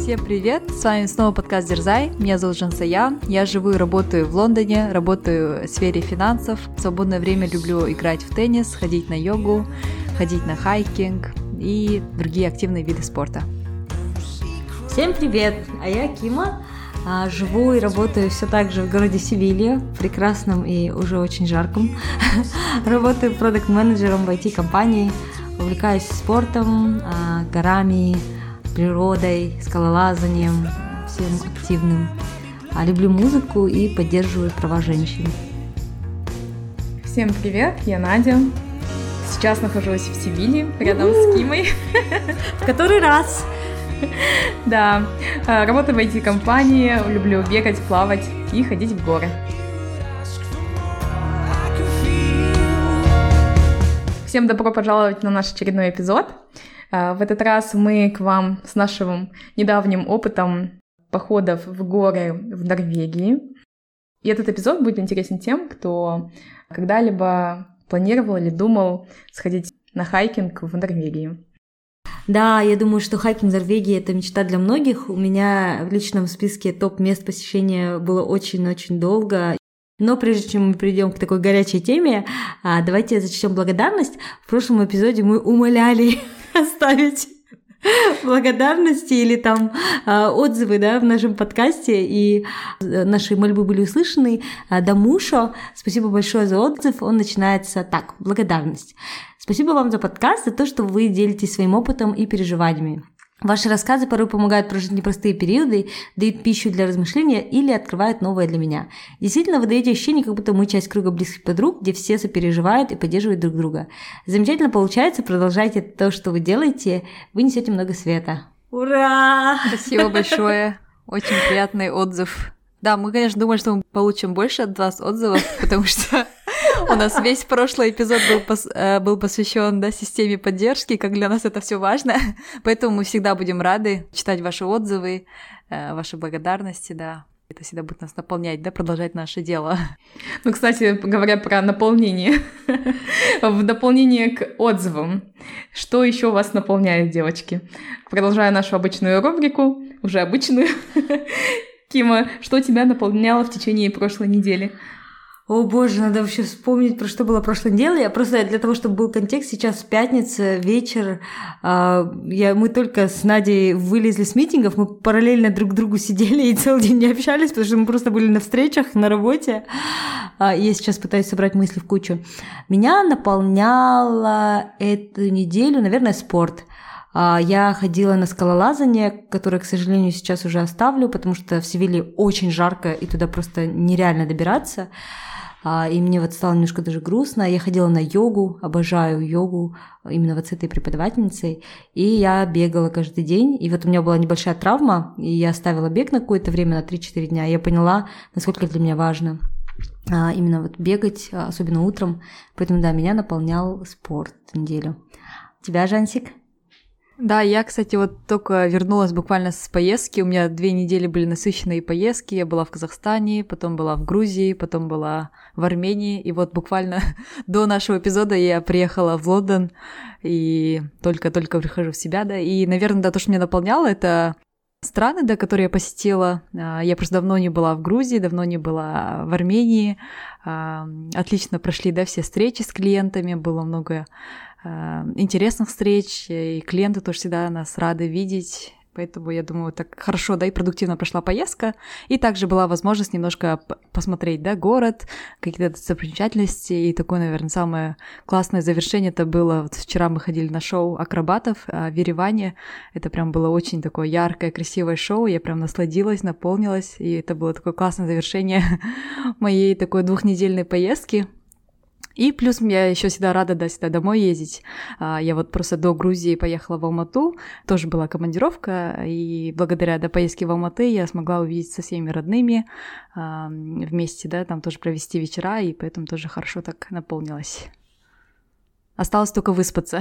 Всем привет! С вами снова подкаст Дерзай. Меня зовут Жансая. Я живу и работаю в Лондоне, работаю в сфере финансов. В свободное время люблю играть в теннис, ходить на йогу, ходить на хайкинг и другие активные виды спорта. Всем привет! А я Кима. А, живу и работаю все так же в городе Севилья, прекрасном и уже очень жарком. Работаю продукт-менеджером в IT-компании, увлекаюсь спортом, а, горами, природой, скалолазанием, всем активным. А люблю музыку и поддерживаю права женщин. Всем привет, я Надя. Сейчас нахожусь в Севиле, рядом с Кимой. В который раз? Да, а, работаю в IT-компании, люблю бегать, плавать и ходить в горы. Всем добро пожаловать на наш очередной эпизод. А, в этот раз мы к вам с нашим недавним опытом походов в горы в Норвегии. И этот эпизод будет интересен тем, кто когда-либо планировал или думал сходить на хайкинг в Норвегии. Да, я думаю, что хайкинг в Норвегии – это мечта для многих. У меня в личном списке топ мест посещения было очень-очень долго. Но прежде чем мы перейдем к такой горячей теме, а, давайте зачтем благодарность. В прошлом эпизоде мы умоляли оставить благодарности или там э, отзывы да, в нашем подкасте, и э, наши мольбы были услышаны. Э, Дамушо, спасибо большое за отзыв. Он начинается так, благодарность. Спасибо вам за подкаст, за то, что вы делитесь своим опытом и переживаниями. Ваши рассказы порой помогают прожить непростые периоды, дают пищу для размышления или открывают новое для меня. Действительно, вы даете ощущение, как будто мы часть круга близких подруг, где все сопереживают и поддерживают друг друга. Замечательно получается, продолжайте то, что вы делаете, вы несете много света. Ура! Спасибо большое, очень приятный отзыв. Да, мы, конечно, думали, что мы получим больше от вас отзывов, потому что у нас весь прошлый эпизод был, пос, э, был посвящен да, системе поддержки, как для нас это все важно. Поэтому мы всегда будем рады читать ваши отзывы, э, ваши благодарности, да. Это всегда будет нас наполнять, да, продолжать наше дело. Ну, кстати, говоря про наполнение, в дополнение к отзывам, что еще вас наполняет, девочки? Продолжая нашу обычную рубрику, уже обычную, Кима, что тебя наполняло в течение прошлой недели? О боже, надо вообще вспомнить, про что было прошлой неделе. Я просто для того, чтобы был контекст, сейчас пятница, вечер. Э, я, мы только с Надей вылезли с митингов, мы параллельно друг к другу сидели и целый день не общались, потому что мы просто были на встречах, на работе. Э, я сейчас пытаюсь собрать мысли в кучу. Меня наполняла эту неделю, наверное, спорт. Я ходила на скалолазание, которое, к сожалению, сейчас уже оставлю, потому что в Севиле очень жарко, и туда просто нереально добираться. А, и мне вот стало немножко даже грустно. Я ходила на йогу, обожаю йогу именно вот с этой преподавательницей, и я бегала каждый день, и вот у меня была небольшая травма, и я оставила бег на какое-то время, на 3-4 дня, и я поняла, насколько для меня важно а, именно вот бегать, особенно утром, поэтому, да, меня наполнял спорт неделю. Тебя, Жансик? Да, я, кстати, вот только вернулась буквально с поездки. У меня две недели были насыщенные поездки. Я была в Казахстане, потом была в Грузии, потом была в Армении. И вот буквально до нашего эпизода я приехала в Лондон и только-только прихожу в себя, да. И, наверное, да, то, что меня наполняло, это страны, да, которые я посетила. А, я просто давно не была в Грузии, давно не была в Армении. А, отлично прошли, да, все встречи с клиентами, было много интересных встреч, и клиенты тоже всегда нас рады видеть. Поэтому я думаю, так хорошо, да, и продуктивно прошла поездка. И также была возможность немножко посмотреть, да, город, какие-то достопримечательности. И такое, наверное, самое классное завершение это было, вот вчера мы ходили на шоу акробатов в Ереване. Это прям было очень такое яркое, красивое шоу. Я прям насладилась, наполнилась. И это было такое классное завершение моей такой двухнедельной поездки. И плюс я еще всегда рада да, сюда домой ездить. А, я вот просто до Грузии поехала в Алмату, тоже была командировка, и благодаря да, поездке в Алматы я смогла увидеть со всеми родными а, вместе, да, там тоже провести вечера, и поэтому тоже хорошо так наполнилась. Осталось только выспаться.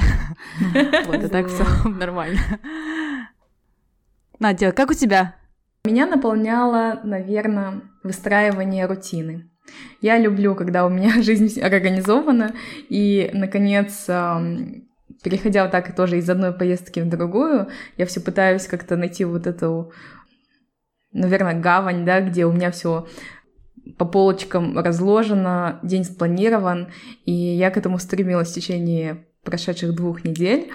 Вот, и так все нормально. Надя, как у тебя? Меня наполняло, наверное, выстраивание рутины. Я люблю, когда у меня жизнь организована, и, наконец, переходя вот так тоже из одной поездки в другую, я все пытаюсь как-то найти вот эту, наверное, гавань, да, где у меня все по полочкам разложено, день спланирован, и я к этому стремилась в течение прошедших двух недель.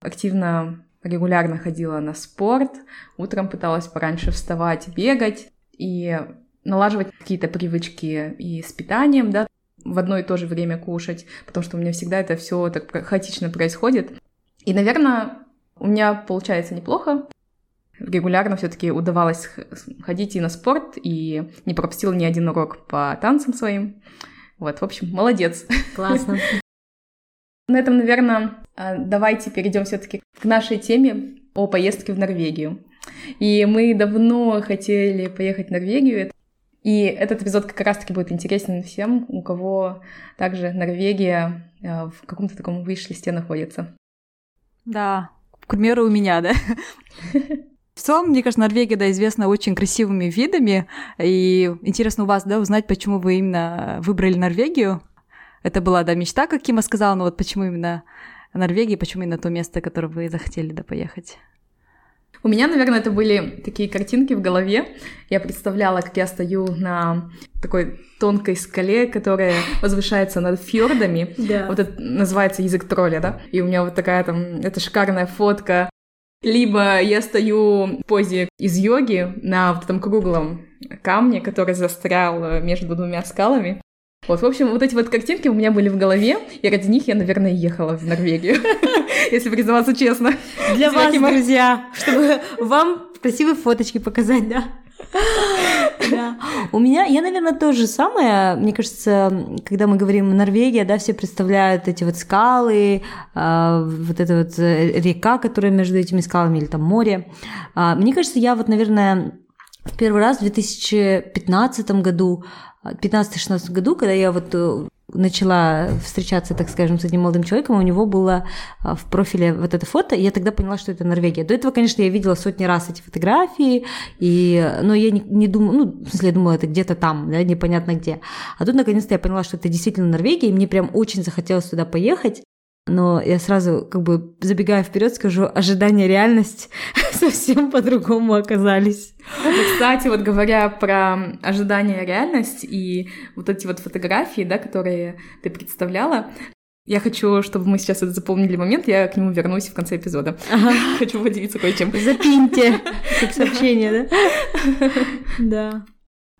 Активно, регулярно ходила на спорт, утром пыталась пораньше вставать, бегать и налаживать какие-то привычки и с питанием, да, в одно и то же время кушать, потому что у меня всегда это все так хаотично происходит. И, наверное, у меня получается неплохо. Регулярно все-таки удавалось ходить и на спорт, и не пропустила ни один урок по танцам своим. Вот, в общем, молодец. Классно. На этом, наверное, а, давайте перейдем все-таки к нашей теме о поездке в Норвегию. И мы давно хотели поехать в Норвегию. И этот эпизод как раз-таки будет интересен всем, у кого также Норвегия а, в каком-то таком виш-листе находится. Да, к примеру, у меня, да. В целом, мне кажется, Норвегия, да, известна очень красивыми видами, и интересно у вас, да, узнать, почему вы именно выбрали Норвегию. Это была, да, мечта, как Кима сказала, но вот почему именно Норвегия, почему именно то место, которое вы захотели, да, поехать? У меня, наверное, это были такие картинки в голове. Я представляла, как я стою на такой тонкой скале, которая возвышается над фьордами. Да. Вот это называется язык тролля, да? И у меня вот такая там, это шикарная фотка либо я стою в позе из йоги на вот этом круглом камне, который застрял между двумя скалами. Вот, в общем, вот эти вот картинки у меня были в голове, и ради них я, наверное, ехала в Норвегию, если признаваться честно. Для вас, друзья, чтобы вам красивые фоточки показать, да? Да. У меня, я, наверное, то же самое. Мне кажется, когда мы говорим Норвегия, да, все представляют эти вот скалы, э, вот эта вот э, река, которая между этими скалами, или там море. Э, мне кажется, я вот, наверное, в первый раз в 2015 году, 15-16 году, когда я вот э, начала встречаться, так скажем, с этим молодым человеком, у него было а, в профиле вот это фото, и я тогда поняла, что это Норвегия. До этого, конечно, я видела сотни раз эти фотографии, и, но я не, не думала, ну, в смысле, я думала, это где-то там, да, непонятно где. А тут, наконец-то, я поняла, что это действительно Норвегия, и мне прям очень захотелось туда поехать. Но я сразу, как бы, забегая вперед, скажу, ожидания реальность совсем по-другому оказались. Ну, кстати, вот говоря про ожидания реальность и вот эти вот фотографии, да, которые ты представляла, я хочу, чтобы мы сейчас это запомнили момент, я к нему вернусь в конце эпизода. Ага. Хочу поделиться кое-чем. Запиньте, как сообщение, да? Да.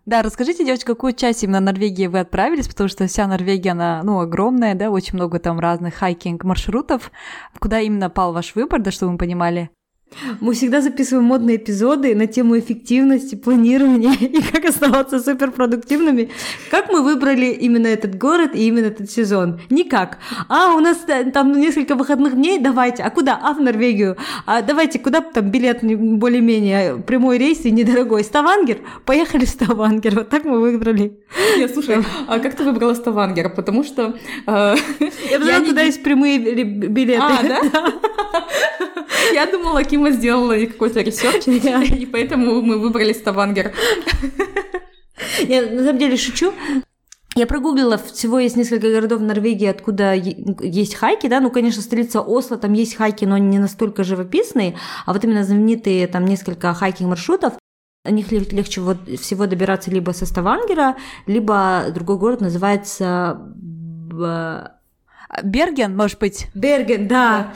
Да, расскажите, девочки, какую часть именно Норвегии вы отправились, потому что вся Норвегия, она, ну, огромная, да, очень много там разных хайкинг-маршрутов. Куда именно пал ваш выбор, да, чтобы мы понимали? Мы всегда записываем модные эпизоды на тему эффективности, планирования и как оставаться суперпродуктивными. Как мы выбрали именно этот город и именно этот сезон? Никак. А, у нас там несколько выходных дней, давайте. А куда? А, в Норвегию. А давайте, куда там билет более-менее прямой рейс и недорогой? Ставангер? Поехали в Ставангер. Вот так мы выбрали. Нет, слушай, а как ты выбрала Ставангер? Потому что... Э, я знаю, туда есть прямые билеты. А, да? Я думала, Кима сделала какой-то research, и поэтому мы выбрали Ставангер. Я на самом деле шучу. Я прогуглила, всего есть несколько городов в Норвегии, откуда есть хайки, да, ну, конечно, столица Осло, там есть хайки, но они не настолько живописные, а вот именно знаменитые там несколько хайкинг-маршрутов, о них легче вот всего добираться либо со Ставангера, либо другой город называется... Берген, может быть? Берген, да.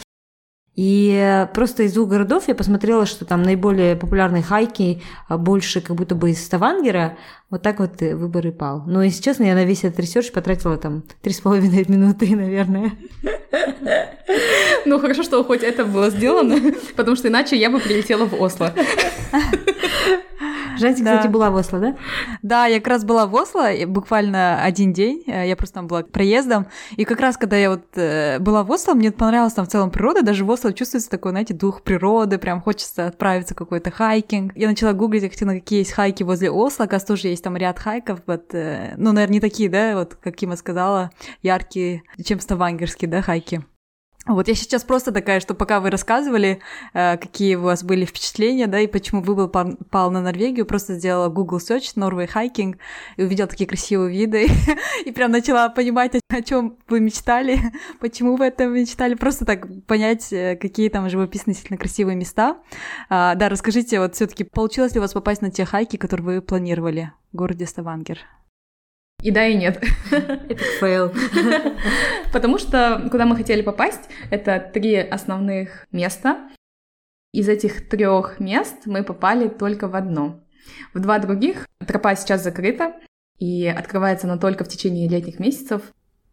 И просто из двух городов я посмотрела, что там наиболее популярные хайки а больше как будто бы из Ставангера. Вот так вот выбор и пал. Но, если честно, я на весь этот research потратила там три с половиной минуты, наверное. Ну, хорошо, что хоть это было сделано, потому что иначе я бы прилетела в Осло. Жанти, да. кстати, была в Осло, да? Да, я как раз была в Осло, буквально один день, э, я просто там была проездом, и как раз, когда я вот э, была в Осло, мне понравилась там в целом природа, даже в Осло чувствуется такой, знаете, дух природы, прям хочется отправиться какой-то хайкинг. Я начала гуглить активно, какие есть хайки возле Осло, оказывается, тоже есть там ряд хайков, вот, э, ну, наверное, не такие, да, вот, как Кима сказала, яркие, чем ставангерские, да, хайки. Вот я сейчас просто такая, что пока вы рассказывали, э, какие у вас были впечатления, да, и почему выбор пал, пал на Норвегию, просто сделала Google Search, Norway Hiking, и увидела такие красивые виды, и прям начала понимать, о чем вы мечтали, почему вы это мечтали, просто так понять, э, какие там живописные, действительно красивые места. А, да, расскажите, вот все таки получилось ли у вас попасть на те хайки, которые вы планировали в городе Ставангер? И да, и нет. Это fail. Потому что куда мы хотели попасть, это три основных места. Из этих трех мест мы попали только в одно. В два других тропа сейчас закрыта, и открывается она только в течение летних месяцев.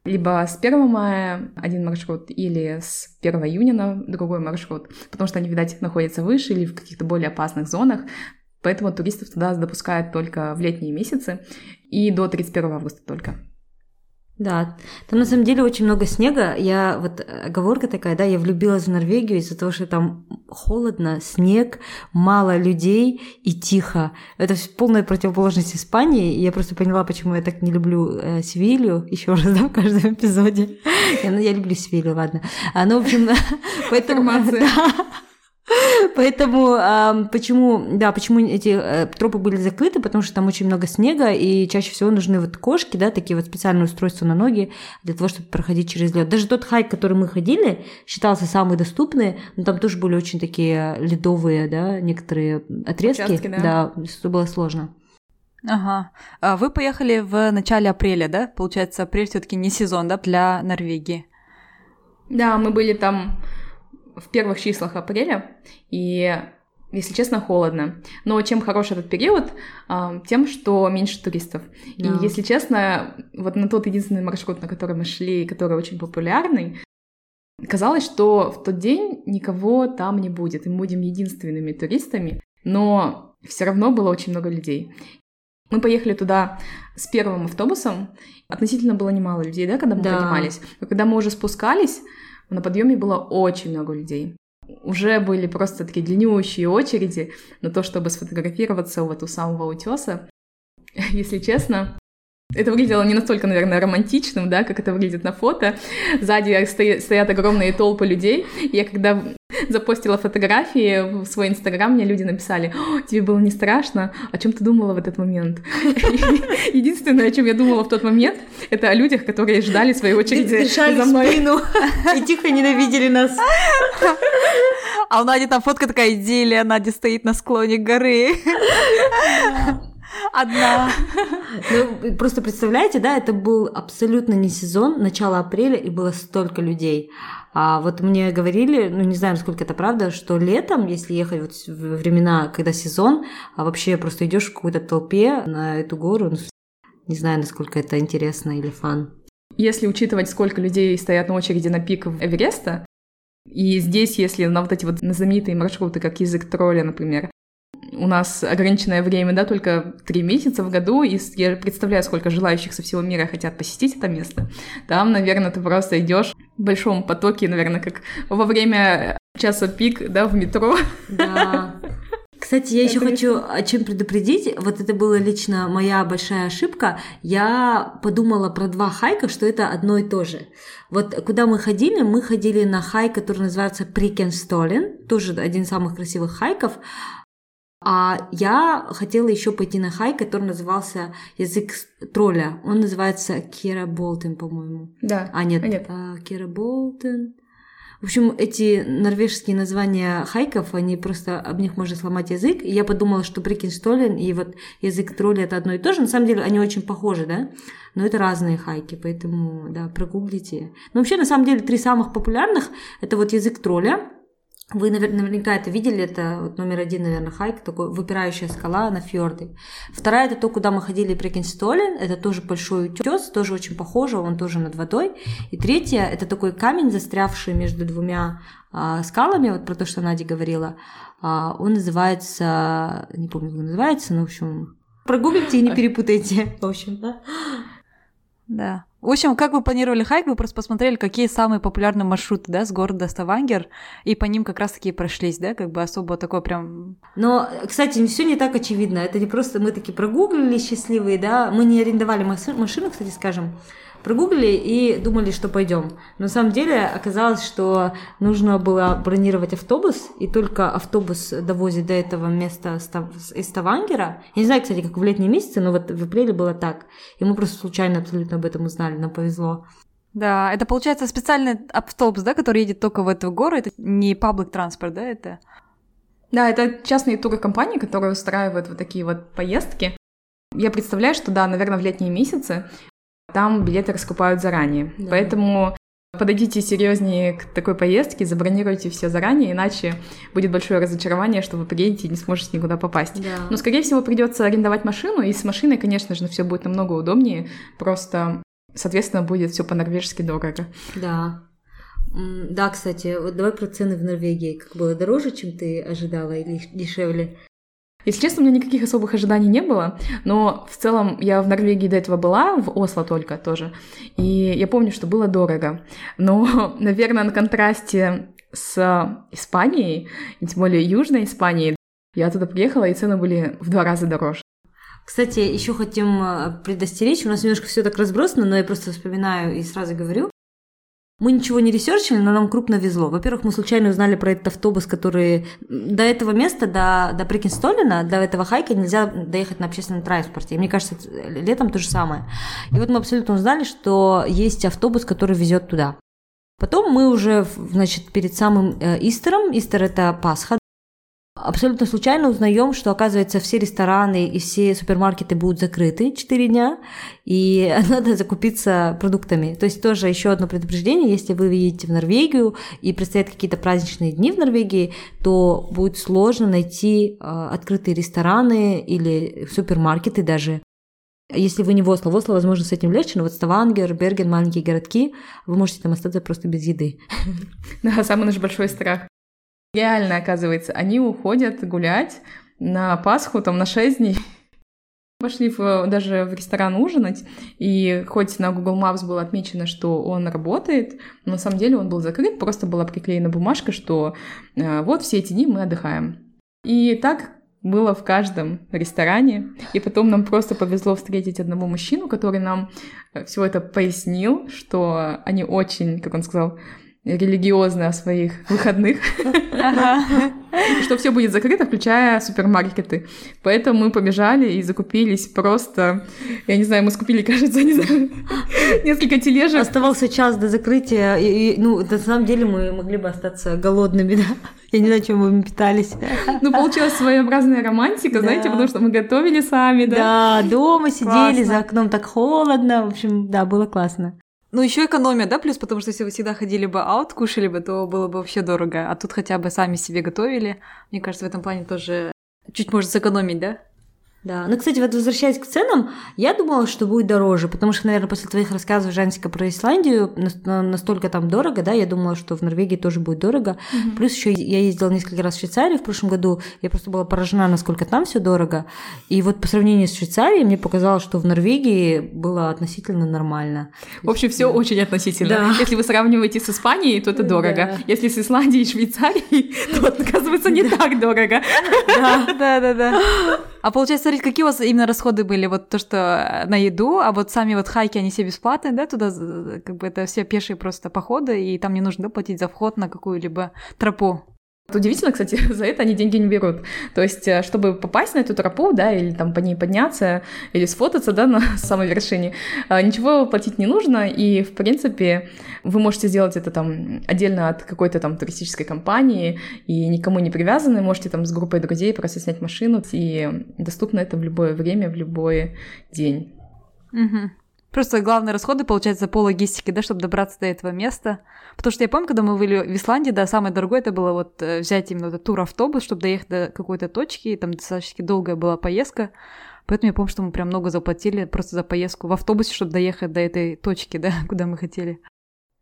Либо с 1 мая один маршрут, или с 1 июня на другой маршрут, потому что они, видать, находятся выше или в каких-то более опасных зонах. Поэтому туристов туда допускают только в летние месяцы и до 31 августа только. Да, там на самом деле очень много снега. Я вот оговорка такая, да, я влюбилась в Норвегию из-за того, что там холодно, снег, мало людей и тихо. Это полная противоположность Испании. Я просто поняла, почему я так не люблю э, Севилью. Еще раз, да, в каждом эпизоде. Я, ну, я люблю Севилью, ладно. А, ну, в общем, поэтому... Да. Поэтому э, почему, да, почему эти э, тропы были закрыты, потому что там очень много снега, и чаще всего нужны вот кошки, да, такие вот специальные устройства на ноги для того, чтобы проходить через лед. Даже тот хайк, который мы ходили, считался самый доступный, но там тоже были очень такие ледовые, да, некоторые отрезки, Участки, да, да, что было сложно. Ага. А вы поехали в начале апреля, да? Получается, апрель все-таки не сезон, да, для Норвегии. Да, мы были там в первых числах апреля, и, если честно, холодно. Но чем хорош этот период? А, тем, что меньше туристов. Да. И, если честно, вот на тот единственный маршрут, на который мы шли, который очень популярный, казалось, что в тот день никого там не будет, и мы будем единственными туристами, но все равно было очень много людей. Мы поехали туда с первым автобусом. Относительно было немало людей, да, когда мы да. поднимались. Но когда мы уже спускались, на подъеме было очень много людей. Уже были просто такие длиннющие очереди на то, чтобы сфотографироваться у этого самого утеса. Если честно, это выглядело не настолько, наверное, романтичным, да, как это выглядит на фото. Сзади стоят огромные толпы людей. Я когда запостила фотографии в свой инстаграм, мне люди написали, тебе было не страшно? О чем ты думала в этот момент? Единственное, о чем я думала в тот момент, это о людях, которые ждали своей очереди за мной. спину и тихо ненавидели нас. А у Нади там фотка такая идиллия, Надя стоит на склоне горы. Одна. Ну, просто представляете, да, это был абсолютно не сезон, начало апреля, и было столько людей. А вот мне говорили, ну не знаю, насколько это правда, что летом, если ехать вот в времена, когда сезон, а вообще просто идешь в какой-то толпе на эту гору, ну, не знаю, насколько это интересно или фан. Если учитывать, сколько людей стоят на очереди на пик Эвереста, и здесь, если на вот эти вот знаменитые маршруты, как язык тролля, например, у нас ограниченное время, да, только три месяца в году, и я представляю, сколько желающих со всего мира хотят посетить это место. Там, наверное, ты просто идешь в большом потоке, наверное, как во время часа пик, да, в метро. Да. Кстати, я еще хочу о чем предупредить. Вот это была лично моя большая ошибка. Я подумала про два хайка, что это одно и то же. Вот куда мы ходили, мы ходили на хайк, который называется Прикенстолен, тоже один из самых красивых хайков. А я хотела еще пойти на хай, который назывался «Язык тролля». Он называется Кира Болтен, по-моему. Да. А, нет. А, нет. А, Кира Болтен. В общем, эти норвежские названия хайков, они просто, об них можно сломать язык. И я подумала, что Брикенстолен и вот язык тролля это одно и то же. На самом деле они очень похожи, да? Но это разные хайки, поэтому, да, прогуглите. Но вообще, на самом деле, три самых популярных — это вот язык тролля, вы наверняка это видели, это вот номер один, наверное, хайк, такой выпирающая скала на фьорды. Вторая это то, куда мы ходили при Кенстолен, это тоже большой утес, тоже очень похоже, он тоже над водой. И третья это такой камень, застрявший между двумя а, скалами, вот про то, что Надя говорила. А, он называется, не помню, как он называется, но в общем, прогуглите и не перепутайте, в общем, да. Да. В общем, как вы планировали хайк, вы просто посмотрели, какие самые популярные маршруты, да, с города Ставангер, и по ним как раз-таки прошлись, да, как бы особо такое прям... Но, кстати, все не так очевидно. Это не просто мы такие прогуглили счастливые, да, мы не арендовали машину, кстати, скажем, прогуглили и думали, что пойдем. Но на самом деле оказалось, что нужно было бронировать автобус, и только автобус довозит до этого места из Ставангера. Я не знаю, кстати, как в летние месяцы, но вот в апреле было так. И мы просто случайно абсолютно об этом узнали, нам повезло. Да, это получается специальный автобус, да, который едет только в этот город, это не паблик транспорт, да, это? Да, это частные туркомпании, которые устраивают вот такие вот поездки. Я представляю, что да, наверное, в летние месяцы там билеты раскупают заранее. Да. Поэтому подойдите серьезнее к такой поездке, забронируйте все заранее, иначе будет большое разочарование, что вы приедете и не сможете никуда попасть. Да. Но, скорее всего, придется арендовать машину, и с машиной, конечно же, все будет намного удобнее. Просто, соответственно, будет все по-норвежски дорого. Да. Да, кстати, вот давай про цены в Норвегии. Как было дороже, чем ты ожидала, или дешевле? Если честно, у меня никаких особых ожиданий не было, но в целом я в Норвегии до этого была, в Осло только тоже, и я помню, что было дорого. Но, наверное, на контрасте с Испанией, и тем более Южной Испанией, я туда приехала, и цены были в два раза дороже. Кстати, еще хотим э, предостеречь, у нас немножко все так разбросано, но я просто вспоминаю и сразу говорю. Мы ничего не ресерчили, но нам крупно везло. Во-первых, мы случайно узнали про этот автобус, который до этого места, до, до Прикинстолина, до этого хайка нельзя доехать на общественном транспорте. И мне кажется, летом то же самое. И вот мы абсолютно узнали, что есть автобус, который везет туда. Потом мы уже, значит, перед самым э, Истером, Истер это Пасха, Абсолютно случайно узнаем, что, оказывается, все рестораны и все супермаркеты будут закрыты 4 дня, и надо закупиться продуктами. То есть тоже еще одно предупреждение, если вы едете в Норвегию и предстоят какие-то праздничные дни в Норвегии, то будет сложно найти э, открытые рестораны или супермаркеты даже. Если вы не в Осло, в Осло, возможно, с этим легче, но вот Ставангер, Берген, маленькие городки, вы можете там остаться просто без еды. Да, самый наш большой страх. Реально, оказывается, они уходят гулять на Пасху, там, на 6 дней. Пошли в, даже в ресторан ужинать, и хоть на Google Maps было отмечено, что он работает, но на самом деле он был закрыт, просто была приклеена бумажка, что э, вот все эти дни мы отдыхаем. И так было в каждом ресторане. И потом нам просто повезло встретить одного мужчину, который нам э, все это пояснил, что они очень, как он сказал, религиозно о своих выходных, что все будет закрыто, включая супермаркеты. Поэтому мы побежали и закупились просто, я не знаю, мы скупили, кажется, не знаю, несколько тележек. Оставался час до закрытия, и, ну, на самом деле мы могли бы остаться голодными, да? Я не знаю, чем мы питались. Ну, получилась своеобразная романтика, знаете, потому что мы готовили сами, да? Да, дома сидели, за окном так холодно, в общем, да, было классно. Ну, еще экономия, да, плюс, потому что если вы всегда ходили бы аут, кушали бы, то было бы вообще дорого. А тут хотя бы сами себе готовили. Мне кажется, в этом плане тоже чуть можно сэкономить, да? Да. Ну, кстати, вот возвращаясь к ценам, я думала, что будет дороже, потому что, наверное, после твоих рассказов, Жансика, про Исландию настолько там дорого, да, я думала, что в Норвегии тоже будет дорого. Mm-hmm. Плюс еще я ездила несколько раз в Швейцарию в прошлом году, я просто была поражена, насколько там все дорого. И вот по сравнению с Швейцарией мне показалось, что в Норвегии было относительно нормально. В общем, все да. очень относительно. Да. Если вы сравниваете с Испанией, то это дорого. Да. Если с Исландией и Швейцарией, то, оказывается, не так дорого. Да, да, да, да. А получается, смотрите, какие у вас именно расходы были? Вот то, что на еду, а вот сами вот хайки, они все бесплатные, да, туда как бы это все пешие просто походы, и там не нужно да, платить за вход на какую-либо тропу. Удивительно, кстати, за это они деньги не берут. То есть, э, чтобы попасть на эту тропу, да, или там по ней подняться, или сфотаться, да, на самой вершине, э, ничего платить не нужно, и, в принципе, вы можете сделать это там отдельно от какой-то там туристической компании, и никому не привязаны, можете там с группой друзей просто снять машину, и доступно это в любое время, в любой день. Угу. Просто главные расходы, получается, по логистике, да, чтобы добраться до этого места. Потому что я помню, когда мы были в Исландии, да, самое дорогое это было вот э, взять именно этот тур-автобус, чтобы доехать до какой-то точки, и там достаточно долгая была поездка. Поэтому я помню, что мы прям много заплатили просто за поездку в автобусе, чтобы доехать до этой точки, да, куда мы хотели.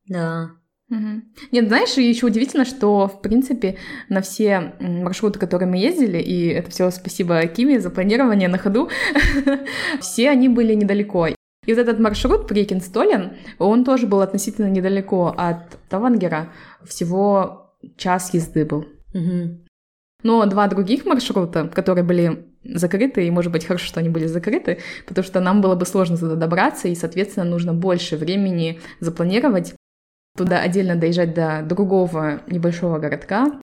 Да. Угу. Нет, знаешь, еще удивительно, что, в принципе, на все маршруты, которые мы ездили, и это все спасибо Киме за планирование на ходу, все они были недалеко. И вот этот маршрут Прикинстолен, он тоже был относительно недалеко от Тавангера. Всего час езды был. Угу. Но два других маршрута, которые были закрыты, и, может быть, хорошо, что они были закрыты, потому что нам было бы сложно туда добраться, и, соответственно, нужно больше времени запланировать, туда отдельно доезжать до другого небольшого городка,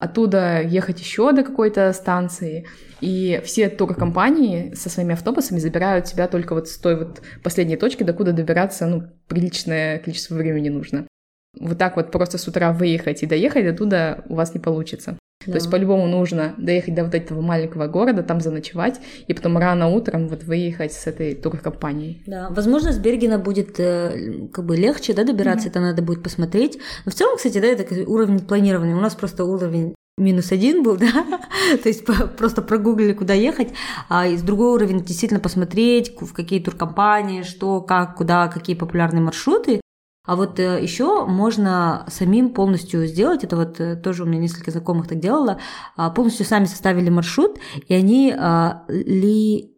оттуда ехать еще до какой-то станции, и все туркомпании со своими автобусами забирают тебя только вот с той вот последней точки, докуда добираться, ну, приличное количество времени нужно. Вот так вот просто с утра выехать и доехать оттуда у вас не получится. Да. То есть по-любому нужно доехать до вот этого маленького города, там заночевать, и потом рано утром вот выехать с этой туркомпанией. Да, возможно, с Бергена будет э, как бы легче, да, добираться, mm-hmm. это надо будет посмотреть. Но в целом, кстати, да, это уровень планирования. У нас просто уровень минус один был, да, то есть просто прогуглили, куда ехать, а из другой уровень действительно посмотреть, в какие туркомпании, что, как, куда, какие популярные маршруты, а вот э, еще можно самим полностью сделать, это вот э, тоже у меня несколько знакомых так делало, а, полностью сами составили маршрут, и они а, ли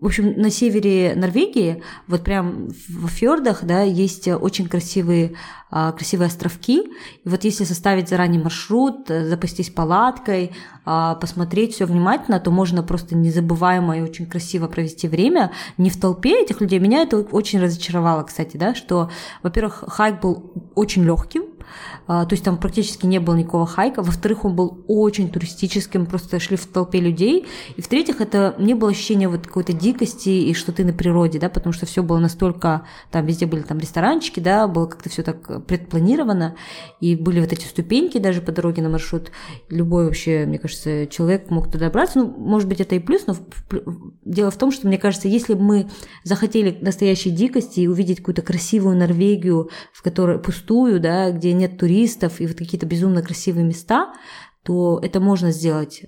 в общем, на севере Норвегии, вот прям в фьордах, да, есть очень красивые, а, красивые островки. И вот если составить заранее маршрут, э, запастись палаткой, а, посмотреть все внимательно, то можно просто незабываемо и очень красиво провести время не в толпе этих людей. Меня это очень разочаровало, кстати, да, что, во-первых, хайк был очень легким, то есть там практически не было никакого хайка. Во-вторых, он был очень туристическим, просто шли в толпе людей. И в-третьих, это не было ощущения вот какой-то дикости и что ты на природе, да, потому что все было настолько, там везде были там ресторанчики, да, было как-то все так предпланировано, и были вот эти ступеньки даже по дороге на маршрут. Любой вообще, мне кажется, человек мог туда добраться. Ну, может быть, это и плюс, но дело в том, что, мне кажется, если бы мы захотели настоящей дикости и увидеть какую-то красивую Норвегию, в которой пустую, да, где нет туристов, и вот какие-то безумно красивые места, то это можно сделать.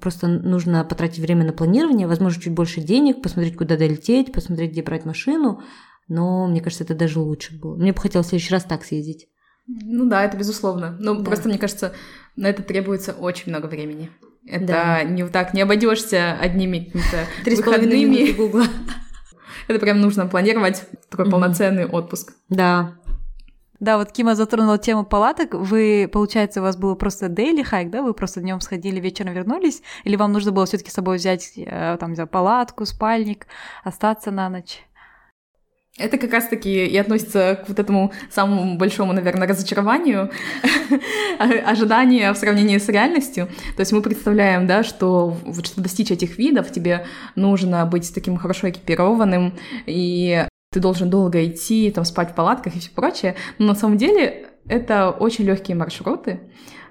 Просто нужно потратить время на планирование, возможно, чуть больше денег, посмотреть, куда долететь, посмотреть, где брать машину. Но мне кажется, это даже лучше было. Мне бы хотелось в следующий раз так съездить. Ну да, это безусловно. Но да. просто, мне кажется, на это требуется очень много времени. Это да. не так не обойдешься одними какими-то выходными. Это прям нужно планировать такой полноценный отпуск. Да, да, вот Кима затронула тему палаток. Вы, получается, у вас было просто daily хайк, да? Вы просто днем сходили, вечером вернулись? Или вам нужно было все таки с собой взять э, там, взять палатку, спальник, остаться на ночь? Это как раз-таки и относится к вот этому самому большому, наверное, разочарованию, ожидания в сравнении с реальностью. То есть мы представляем, да, что вот, чтобы достичь этих видов, тебе нужно быть таким хорошо экипированным, и ты должен долго идти, там, спать в палатках и все прочее. Но на самом деле это очень легкие маршруты.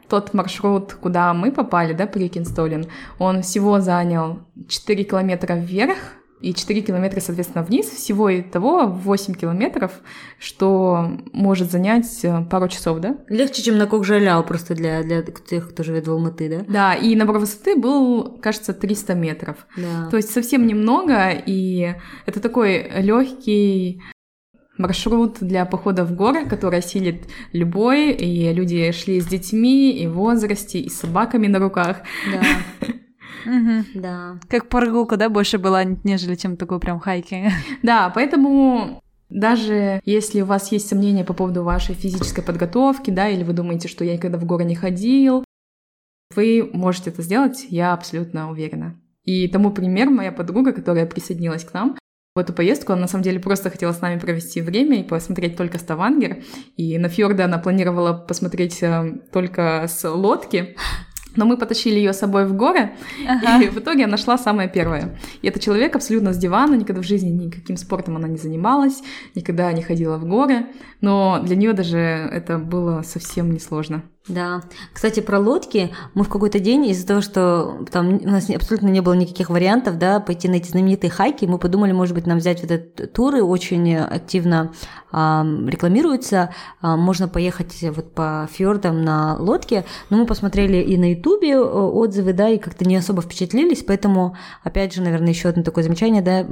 Тот маршрут, куда мы попали, да, при Кинстолин, он всего занял 4 километра вверх, и 4 километра, соответственно, вниз. Всего и того 8 километров, что может занять э, пару часов, да? Легче, чем на Кокжаляу, просто для, для тех, кто живет в Алматы, да? Да, и набор высоты был, кажется, 300 метров. Да. То есть совсем немного, и это такой легкий маршрут для похода в горы, который осилит любой, и люди шли с детьми, и в возрасте, и с собаками на руках. Да. Угу. Да. Как прогулка, да, больше была, нежели чем такой прям хайки. Да, поэтому даже если у вас есть сомнения по поводу вашей физической подготовки, да, или вы думаете, что я никогда в горы не ходил, вы можете это сделать, я абсолютно уверена. И тому пример моя подруга, которая присоединилась к нам, в эту поездку она на самом деле просто хотела с нами провести время и посмотреть только Ставангер. И на фьорды она планировала посмотреть э, только с лодки. Но мы потащили ее с собой в горы, ага. и в итоге она шла самая первая. И это человек абсолютно с дивана, никогда в жизни никаким спортом она не занималась, никогда не ходила в горы, но для нее даже это было совсем несложно. Да. Кстати, про лодки. Мы в какой-то день из-за того, что там у нас абсолютно не было никаких вариантов, да, пойти на эти знаменитые хайки, мы подумали, может быть, нам взять вот этот туры, очень активно а, рекламируются. А, можно поехать вот по фьордам на лодке. Но мы посмотрели и на Ютубе отзывы, да, и как-то не особо впечатлились, поэтому, опять же, наверное, еще одно такое замечание, да,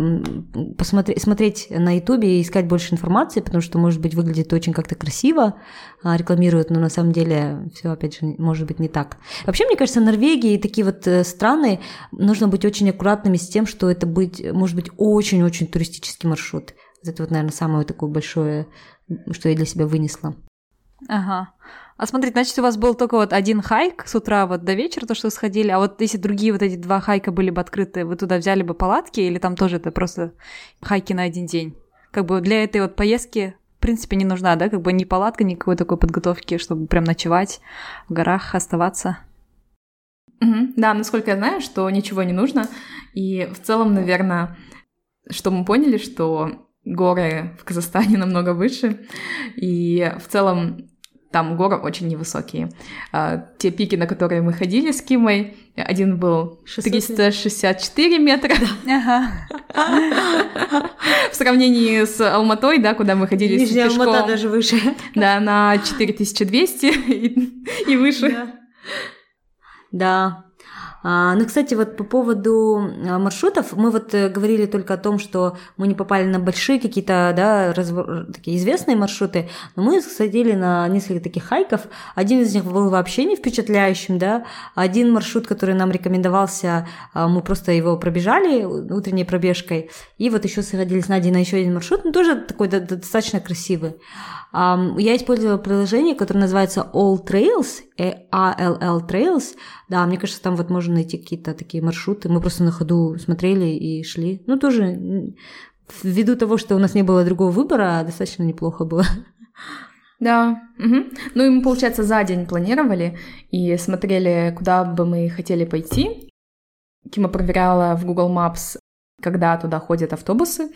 посмотреть, смотреть на Ютубе и искать больше информации, потому что, может быть, выглядит очень как-то красиво, а, рекламируют, но на самом деле все, опять же, может быть не так. Вообще, мне кажется, Норвегия и такие вот э, страны нужно быть очень аккуратными с тем, что это быть, может быть очень-очень туристический маршрут. Это вот, наверное, самое такое большое, что я для себя вынесла. Ага. А смотрите, значит, у вас был только вот один хайк с утра вот до вечера, то, что вы сходили, а вот если другие вот эти два хайка были бы открыты, вы туда взяли бы палатки или там тоже это просто хайки на один день? Как бы для этой вот поездки в принципе, не нужна, да, как бы ни палатка, никакой такой подготовки, чтобы прям ночевать в горах, оставаться. Угу. Да, насколько я знаю, что ничего не нужно. И в целом, наверное, что мы поняли, что горы в Казахстане намного выше. И в целом там горы очень невысокие. А, те пики, на которые мы ходили с Кимой, один был 364 метра. В сравнении с Алматой, да, куда мы ходили Нижняя с Алмата даже выше. Да, на 4200 и выше. Да. А, ну, кстати, вот по поводу а, маршрутов, мы вот э, говорили только о том, что мы не попали на большие какие-то, да, развор... такие известные маршруты, но мы сходили на несколько таких хайков. Один из них был вообще не впечатляющим, да. Один маршрут, который нам рекомендовался, а, мы просто его пробежали утренней пробежкой. И вот еще сходили с Надей на еще один маршрут, но тоже такой достаточно красивый. Я использовала приложение, которое называется All Trails, ALL Trails. Да, мне кажется, там вот можно найти какие-то такие маршруты. Мы просто на ходу смотрели и шли. Ну, тоже ввиду того, что у нас не было другого выбора, достаточно неплохо было. Да. Угу. Ну и мы, получается, за день планировали и смотрели, куда бы мы хотели пойти. Кима проверяла в Google Maps, когда туда ходят автобусы,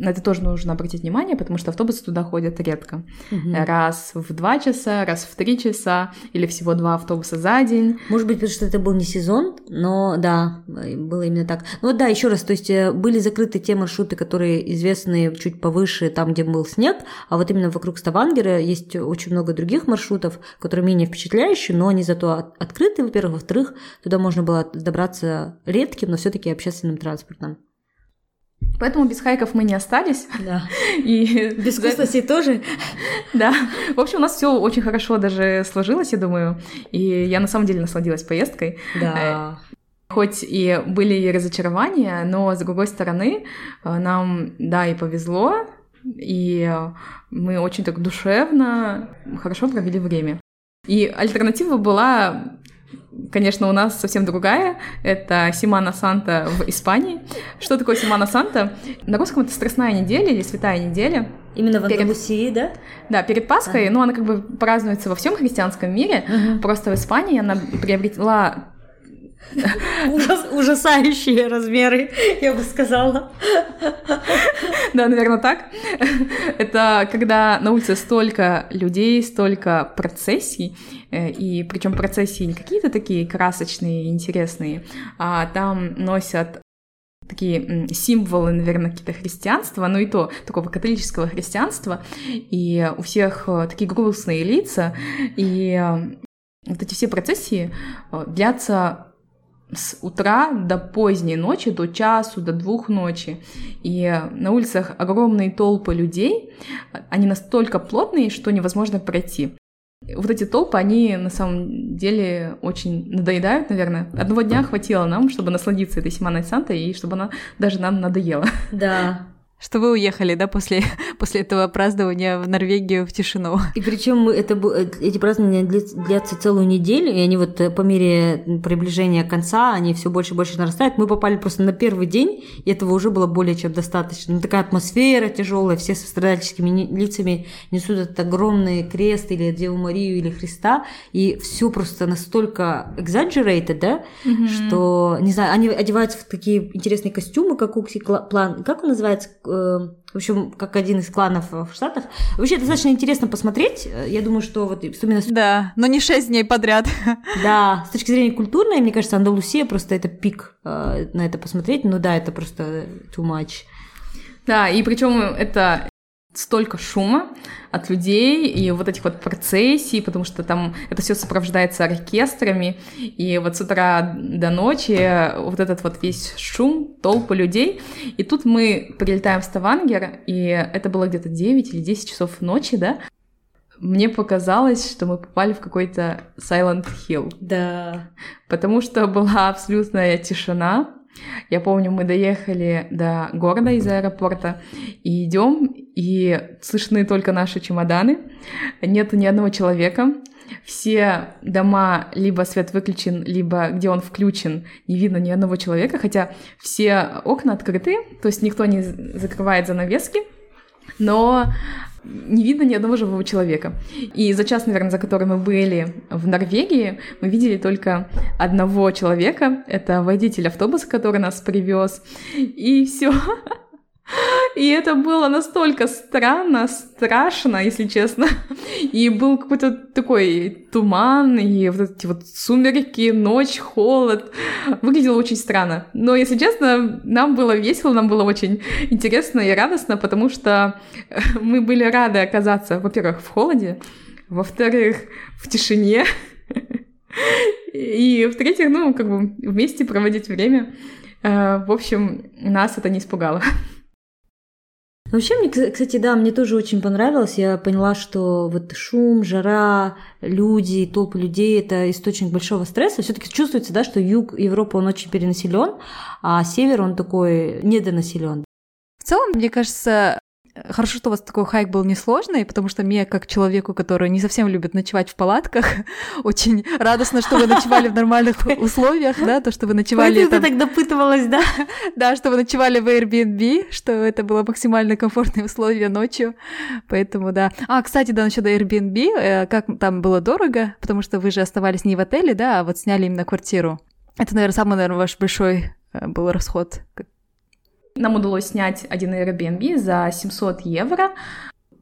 на это тоже нужно обратить внимание, потому что автобусы туда ходят редко. Угу. Раз в два часа, раз в три часа, или всего два автобуса за день. Может быть, потому что это был не сезон, но да, было именно так. Ну вот да, еще раз, то есть э, были закрыты те маршруты, которые известны чуть повыше, там, где был снег, а вот именно вокруг Ставангера есть очень много других маршрутов, которые менее впечатляющие, но они зато открыты, во-первых, во-вторых, туда можно было добраться редким, но все-таки общественным транспортом. Поэтому без хайков мы не остались. Да. И без вкусностей тоже. Да. В общем, у нас все очень хорошо даже сложилось, я думаю. И я на самом деле насладилась поездкой. Да. Э, хоть и были и разочарования, но с другой стороны, э, нам, да, и повезло, и мы очень так душевно, хорошо провели время. И альтернатива была конечно, у нас совсем другая. Это Симана Санта в Испании. Что такое Симана Санта? На русском это страстная неделя или святая неделя. Именно в Андалусии, перед... да? Да, перед Пасхой, а. ну, она как бы празднуется во всем христианском мире, угу. просто в Испании она приобрела Ужас, ужасающие размеры, я бы сказала. Да, наверное, так. Это когда на улице столько людей, столько процессий, э, и причем процессии не какие-то такие красочные, интересные, а там носят такие символы, наверное, какие-то христианства, ну и то, такого католического христианства, и у всех э, такие грустные лица, и э, вот эти все процессии длятся с утра до поздней ночи, до часу, до двух ночи. И на улицах огромные толпы людей, они настолько плотные, что невозможно пройти. Вот эти толпы, они на самом деле очень надоедают, наверное. Одного дня хватило нам, чтобы насладиться этой Симаной Сантой, и чтобы она даже нам надоела. Да, что вы уехали, да, после, после этого празднования в Норвегию в тишину. И причем это, э, эти празднования длятся целую неделю, и они вот э, по мере приближения конца, они все больше и больше нарастают. Мы попали просто на первый день, и этого уже было более чем достаточно. Ну, такая атмосфера тяжелая, все со страдальческими лицами несут этот огромный крест или Деву Марию или Христа, и все просто настолько exaggerated, да, mm-hmm. что, не знаю, они одеваются в такие интересные костюмы, как Укси План, как он называется, в общем, как один из кланов в Штатах. Вообще, достаточно интересно посмотреть. Я думаю, что вот именно... Да, но не шесть дней подряд. Да, с точки зрения культурной, мне кажется, Андалусия просто это пик э, на это посмотреть. Ну да, это просто too much. Да, и причем это столько шума от людей и вот этих вот процессий, потому что там это все сопровождается оркестрами, и вот с утра до ночи вот этот вот весь шум, толпы людей, и тут мы прилетаем в Ставангер, и это было где-то 9 или 10 часов ночи, да, мне показалось, что мы попали в какой-то Silent Hill. Да. Потому что была абсолютная тишина, Я помню, мы доехали до города из аэропорта и идем, и слышны только наши чемоданы. Нету ни одного человека. Все дома либо свет выключен, либо где он включен, не видно ни одного человека, хотя все окна открыты, то есть никто не закрывает занавески, но не видно ни одного живого человека. И за час, наверное, за который мы были в Норвегии, мы видели только одного человека. Это водитель автобуса, который нас привез. И все. И это было настолько странно, страшно, если честно. И был какой-то такой туман, и вот эти вот сумерки, ночь, холод. Выглядело очень странно. Но, если честно, нам было весело, нам было очень интересно и радостно, потому что мы были рады оказаться, во-первых, в холоде, во-вторых, в тишине, и в-третьих, ну, как бы вместе проводить время. Э, в общем, нас это не испугало. Вообще, мне, кстати, да, мне тоже очень понравилось. Я поняла, что вот шум, жара, люди, толпы людей – это источник большого стресса. все таки чувствуется, да, что юг Европы, он очень перенаселен, а север, он такой недонаселен. В целом, мне кажется, Хорошо, что у вас такой хайк был несложный, потому что мне, как человеку, который не совсем любит ночевать в палатках, очень радостно, что вы ночевали в нормальных условиях, да, то, что вы ночевали... Ой, ты так допытывалась, да? Да, что вы ночевали в Airbnb, что это было максимально комфортные условия ночью, поэтому да. А, кстати, да, насчет Airbnb, э, как там было дорого, потому что вы же оставались не в отеле, да, а вот сняли именно квартиру. Это, наверное, самый, наверное, ваш большой э, был расход, нам удалось снять один Airbnb за 700 евро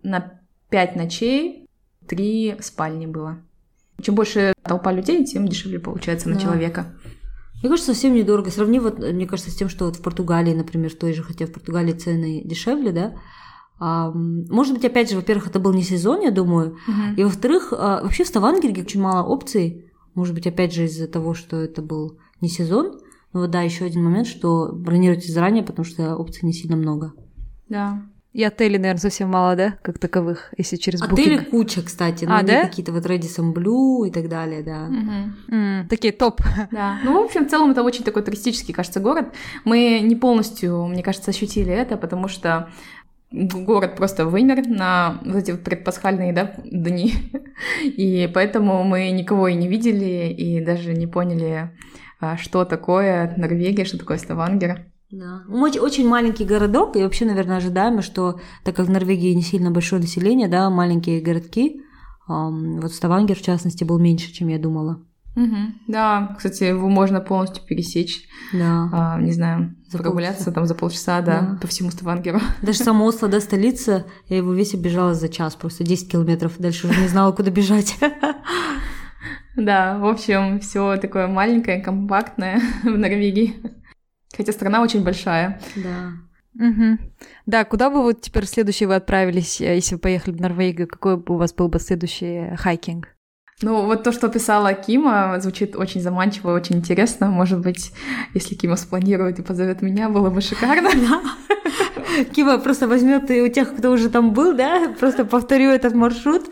на 5 ночей, 3 спальни было. Чем больше толпа людей, тем дешевле получается на да. человека. Мне кажется, совсем недорого. Сравни вот, мне кажется, с тем, что вот в Португалии, например, той же, хотя в Португалии цены дешевле, да, может быть, опять же, во-первых, это был не сезон, я думаю, uh и во-вторых, а, вообще в Ставангере очень мало опций, может быть, опять же, из-за того, что это был не сезон, ну вот да, еще один момент, что бронируйте заранее, потому что опций не сильно много. Да. И отелей, наверное, совсем мало, да, как таковых, если через Отели Booking. куча, кстати, но а, да? какие-то вот Radisson Blue и так далее, да. Угу. Mm, такие топ. Да. Ну, в общем, в целом это очень такой туристический, кажется, город. Мы не полностью, мне кажется, ощутили это, потому что город просто вымер на вот эти предпасхальные да, дни, и поэтому мы никого и не видели, и даже не поняли, что такое Норвегия, что такое Ставангер. Да. Очень, очень маленький городок, и вообще, наверное, ожидаемо, что так как в Норвегии не сильно большое население, да, маленькие городки, вот Ставангер, в частности, был меньше, чем я думала. Угу. Да, кстати, его можно полностью пересечь. Да. А, не знаю, за прогуляться там за полчаса, да, да, по всему Ставангеру. Даже само Осло, да, столица, я его весь обежала за час, просто 10 километров, дальше уже не знала, куда бежать. Да, в общем, все такое маленькое, компактное в Норвегии. Хотя страна очень большая. Да. Угу. Да, куда бы вот теперь следующий вы отправились, э, если вы поехали в Норвегию? Какой бы у вас был бы следующий хайкинг? Ну, вот то, что писала Кима, звучит очень заманчиво, очень интересно. Может быть, если Кима спланирует и позовет меня, было бы шикарно. Кима просто возьмет и у тех, кто уже там был, да, просто повторю этот маршрут.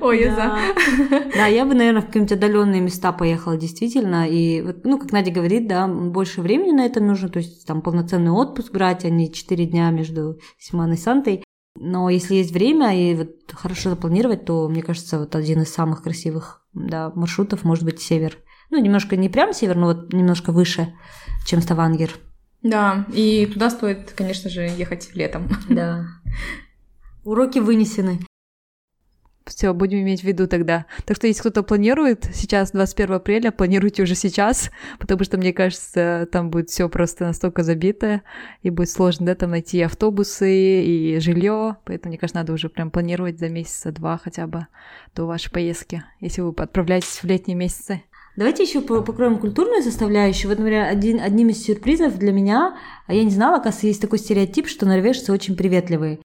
Ой, я за. Да, я бы, наверное, в какие-нибудь отдаленные места поехала, действительно. И вот, ну, как Надя говорит, да, больше времени на это нужно, то есть там полноценный отпуск брать, а не 4 дня между Симаной и Сантой. Но если есть время и вот хорошо запланировать, то, мне кажется, вот один из самых красивых да, маршрутов может быть север. Ну, немножко не прям север, но вот немножко выше, чем Ставангер. Да, и туда стоит, конечно же, ехать летом. Да. Уроки вынесены. Все, будем иметь в виду тогда. Так что, если кто-то планирует сейчас, 21 апреля, планируйте уже сейчас, потому что, мне кажется, там будет все просто настолько забито, и будет сложно, да, там найти автобусы и жилье. Поэтому, мне кажется, надо уже прям планировать за месяца два хотя бы до вашей поездки, если вы отправляетесь в летние месяцы. Давайте еще покроем культурную составляющую. Вот, например, один, одним из сюрпризов для меня, а я не знала, оказывается, есть такой стереотип, что норвежцы очень приветливые.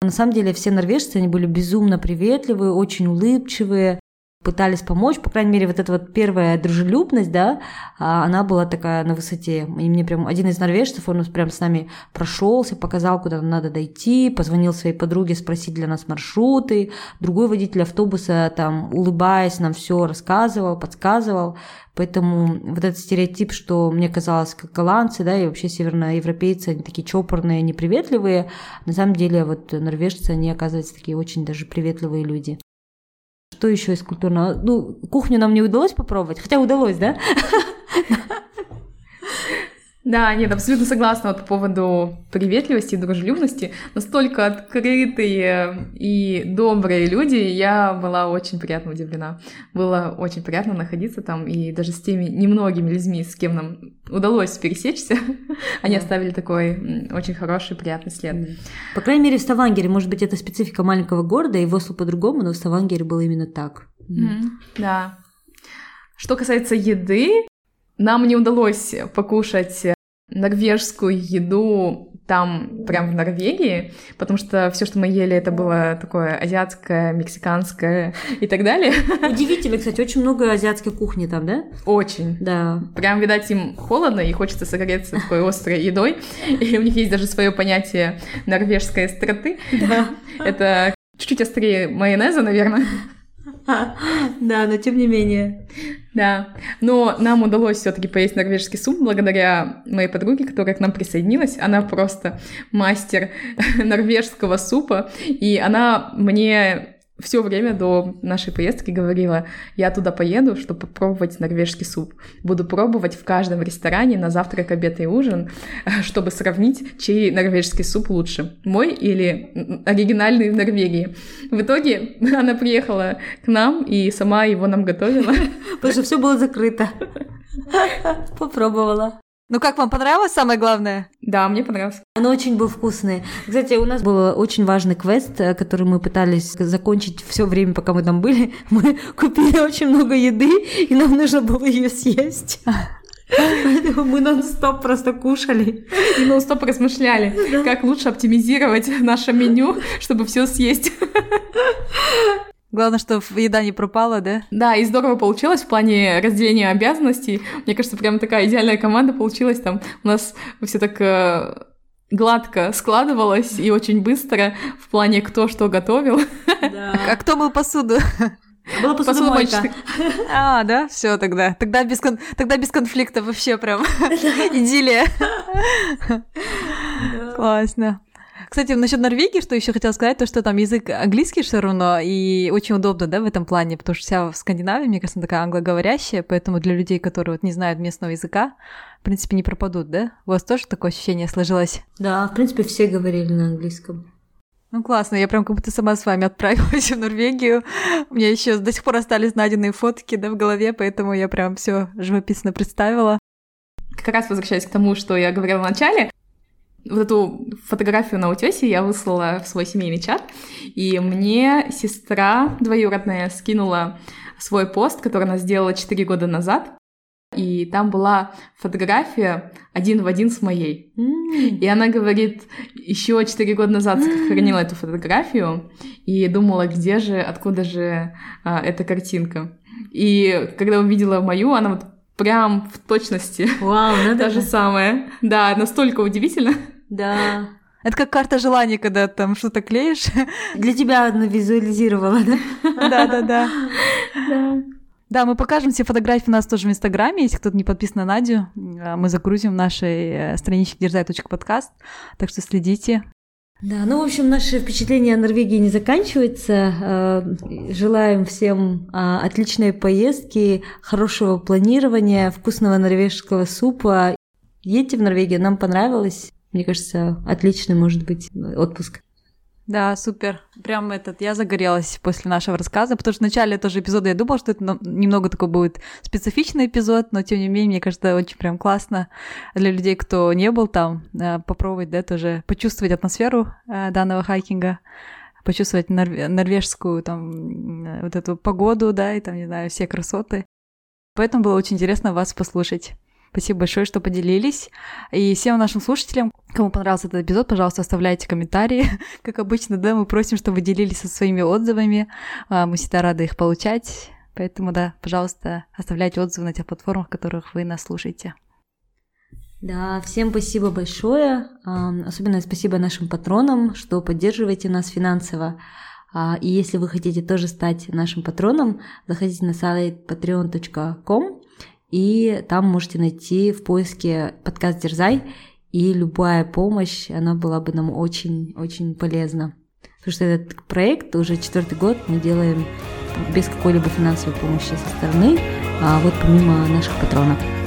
На самом деле все норвежцы, они были безумно приветливые, очень улыбчивые. Пытались помочь, по крайней мере, вот эта вот первая дружелюбность, да, а, она была такая на высоте. И мне прям один из норвежцев, он прям с нами прошелся, показал, куда нам надо дойти, позвонил своей подруге спросить для нас маршруты, другой водитель автобуса там, улыбаясь, нам все рассказывал, подсказывал. Поэтому вот этот стереотип, что мне казалось, как голландцы, да, и вообще северноевропейцы, они такие чопорные, неприветливые, на самом деле вот норвежцы, они, оказывается, такие очень даже приветливые люди. Что еще из культурного? Ну, кухню нам не удалось попробовать, хотя удалось, да? Да, нет, абсолютно согласна вот по поводу приветливости и дружелюбности. Настолько открытые и добрые люди, я была очень приятно удивлена. Было очень приятно находиться там, и даже с теми немногими людьми, с кем нам удалось пересечься, они оставили такой очень хороший, приятный след. По крайней мере, в Ставангере, может быть, это специфика маленького города, и в Осло по-другому, но в Ставангере было именно так. Да. Что касается еды, нам не удалось покушать норвежскую еду там, прям в Норвегии, потому что все, что мы ели, это было такое азиатское, мексиканское и так далее. Удивительно, кстати, очень много азиатской кухни там, да? Очень. Да. Прям, видать, им холодно и хочется согреться такой острой едой. И у них есть даже свое понятие норвежской остроты. Да. Это чуть-чуть острее майонеза, наверное. Да, но тем не менее. Да, но нам удалось все-таки поесть норвежский суп благодаря моей подруге, которая к нам присоединилась. Она просто мастер норвежского супа, и она мне все время до нашей поездки говорила, я туда поеду, чтобы попробовать норвежский суп. Буду пробовать в каждом ресторане на завтрак, обед и ужин, чтобы сравнить, чей норвежский суп лучше, мой или оригинальный в Норвегии. В итоге она приехала к нам и сама его нам готовила. Потому что все было закрыто. Попробовала. Ну как вам понравилось самое главное? Да, мне понравилось. Оно очень был вкусный. Кстати, у нас был очень важный квест, э, который мы пытались закончить все время, пока мы там были. Мы купили очень много еды, и нам нужно было ее съесть. Поэтому мы нон-стоп просто кушали. И нон-стоп размышляли, да. как лучше оптимизировать наше меню, чтобы все съесть. Главное, что еда не пропала, да? Да, и здорово получилось в плане разделения обязанностей. Мне кажется, прям такая идеальная команда получилась. Там у нас все так э, гладко складывалось и очень быстро в плане кто что готовил. Да. А кто мыл посуду? Была посудомойка. А, да? Все тогда. Тогда без, кон... тогда без конфликта вообще прям идиллия. Классно. Кстати, насчет Норвегии, что еще хотела сказать, то, что там язык английский все равно, и очень удобно, да, в этом плане, потому что вся в Скандинавии, мне кажется, такая англоговорящая, поэтому для людей, которые вот не знают местного языка, в принципе, не пропадут, да? У вас тоже такое ощущение сложилось? Да, в принципе, все говорили на английском. Ну классно, я прям как будто сама с вами отправилась в Норвегию. У меня еще до сих пор остались найденные фотки да, в голове, поэтому я прям все живописно представила. Как раз возвращаясь к тому, что я говорила в начале, вот эту фотографию на утесе я выслала в свой семейный чат, и мне сестра двоюродная скинула свой пост, который она сделала 4 года назад, и там была фотография один в один с моей. Mm. И она говорит, еще 4 года назад сохранила mm. эту фотографию и думала, где же, откуда же а, эта картинка. И когда увидела мою, она вот прям в точности. Вау, надо То же самое. Да, настолько удивительно. Да. Это как карта желаний, когда там что-то клеишь. Для тебя одна визуализировала, да? Да-да-да. Да. Да, мы покажем все фотографии у нас тоже в Инстаграме. Если кто-то не подписан на Надю, а, мы загрузим в нашей э, страничке дерзай.подкаст. Так что следите. Да, ну, в общем, наше впечатление о Норвегии не заканчивается. Э, желаем всем а, отличной поездки, хорошего планирования, вкусного норвежского супа. Едьте в Норвегию, нам понравилось. Мне кажется, отличный может быть отпуск. Да, супер. Прям этот, я загорелась после нашего рассказа, потому что в начале тоже эпизода я думала, что это немного такой будет специфичный эпизод, но тем не менее, мне кажется, очень прям классно для людей, кто не был там, э, попробовать, да, тоже почувствовать атмосферу э, данного хайкинга, почувствовать норве- норвежскую там э, вот эту погоду, да, и там, не знаю, все красоты. Поэтому было очень интересно вас послушать. Спасибо большое, что поделились. И всем нашим слушателям, кому понравился этот эпизод, пожалуйста, оставляйте комментарии. Как обычно, да, мы просим, чтобы делились со своими отзывами. А, мы всегда рады их получать. Поэтому, да, пожалуйста, оставляйте отзывы на тех платформах, которых вы нас слушаете. Да, всем спасибо большое. Особенно спасибо нашим патронам, что поддерживаете нас финансово. А, и если вы хотите тоже стать нашим патроном, заходите на сайт patreon.com и там можете найти в поиске подкаст «Дерзай», и любая помощь, она была бы нам очень-очень полезна. Потому что этот проект уже четвертый год мы делаем без какой-либо финансовой помощи со стороны, а вот помимо наших патронов.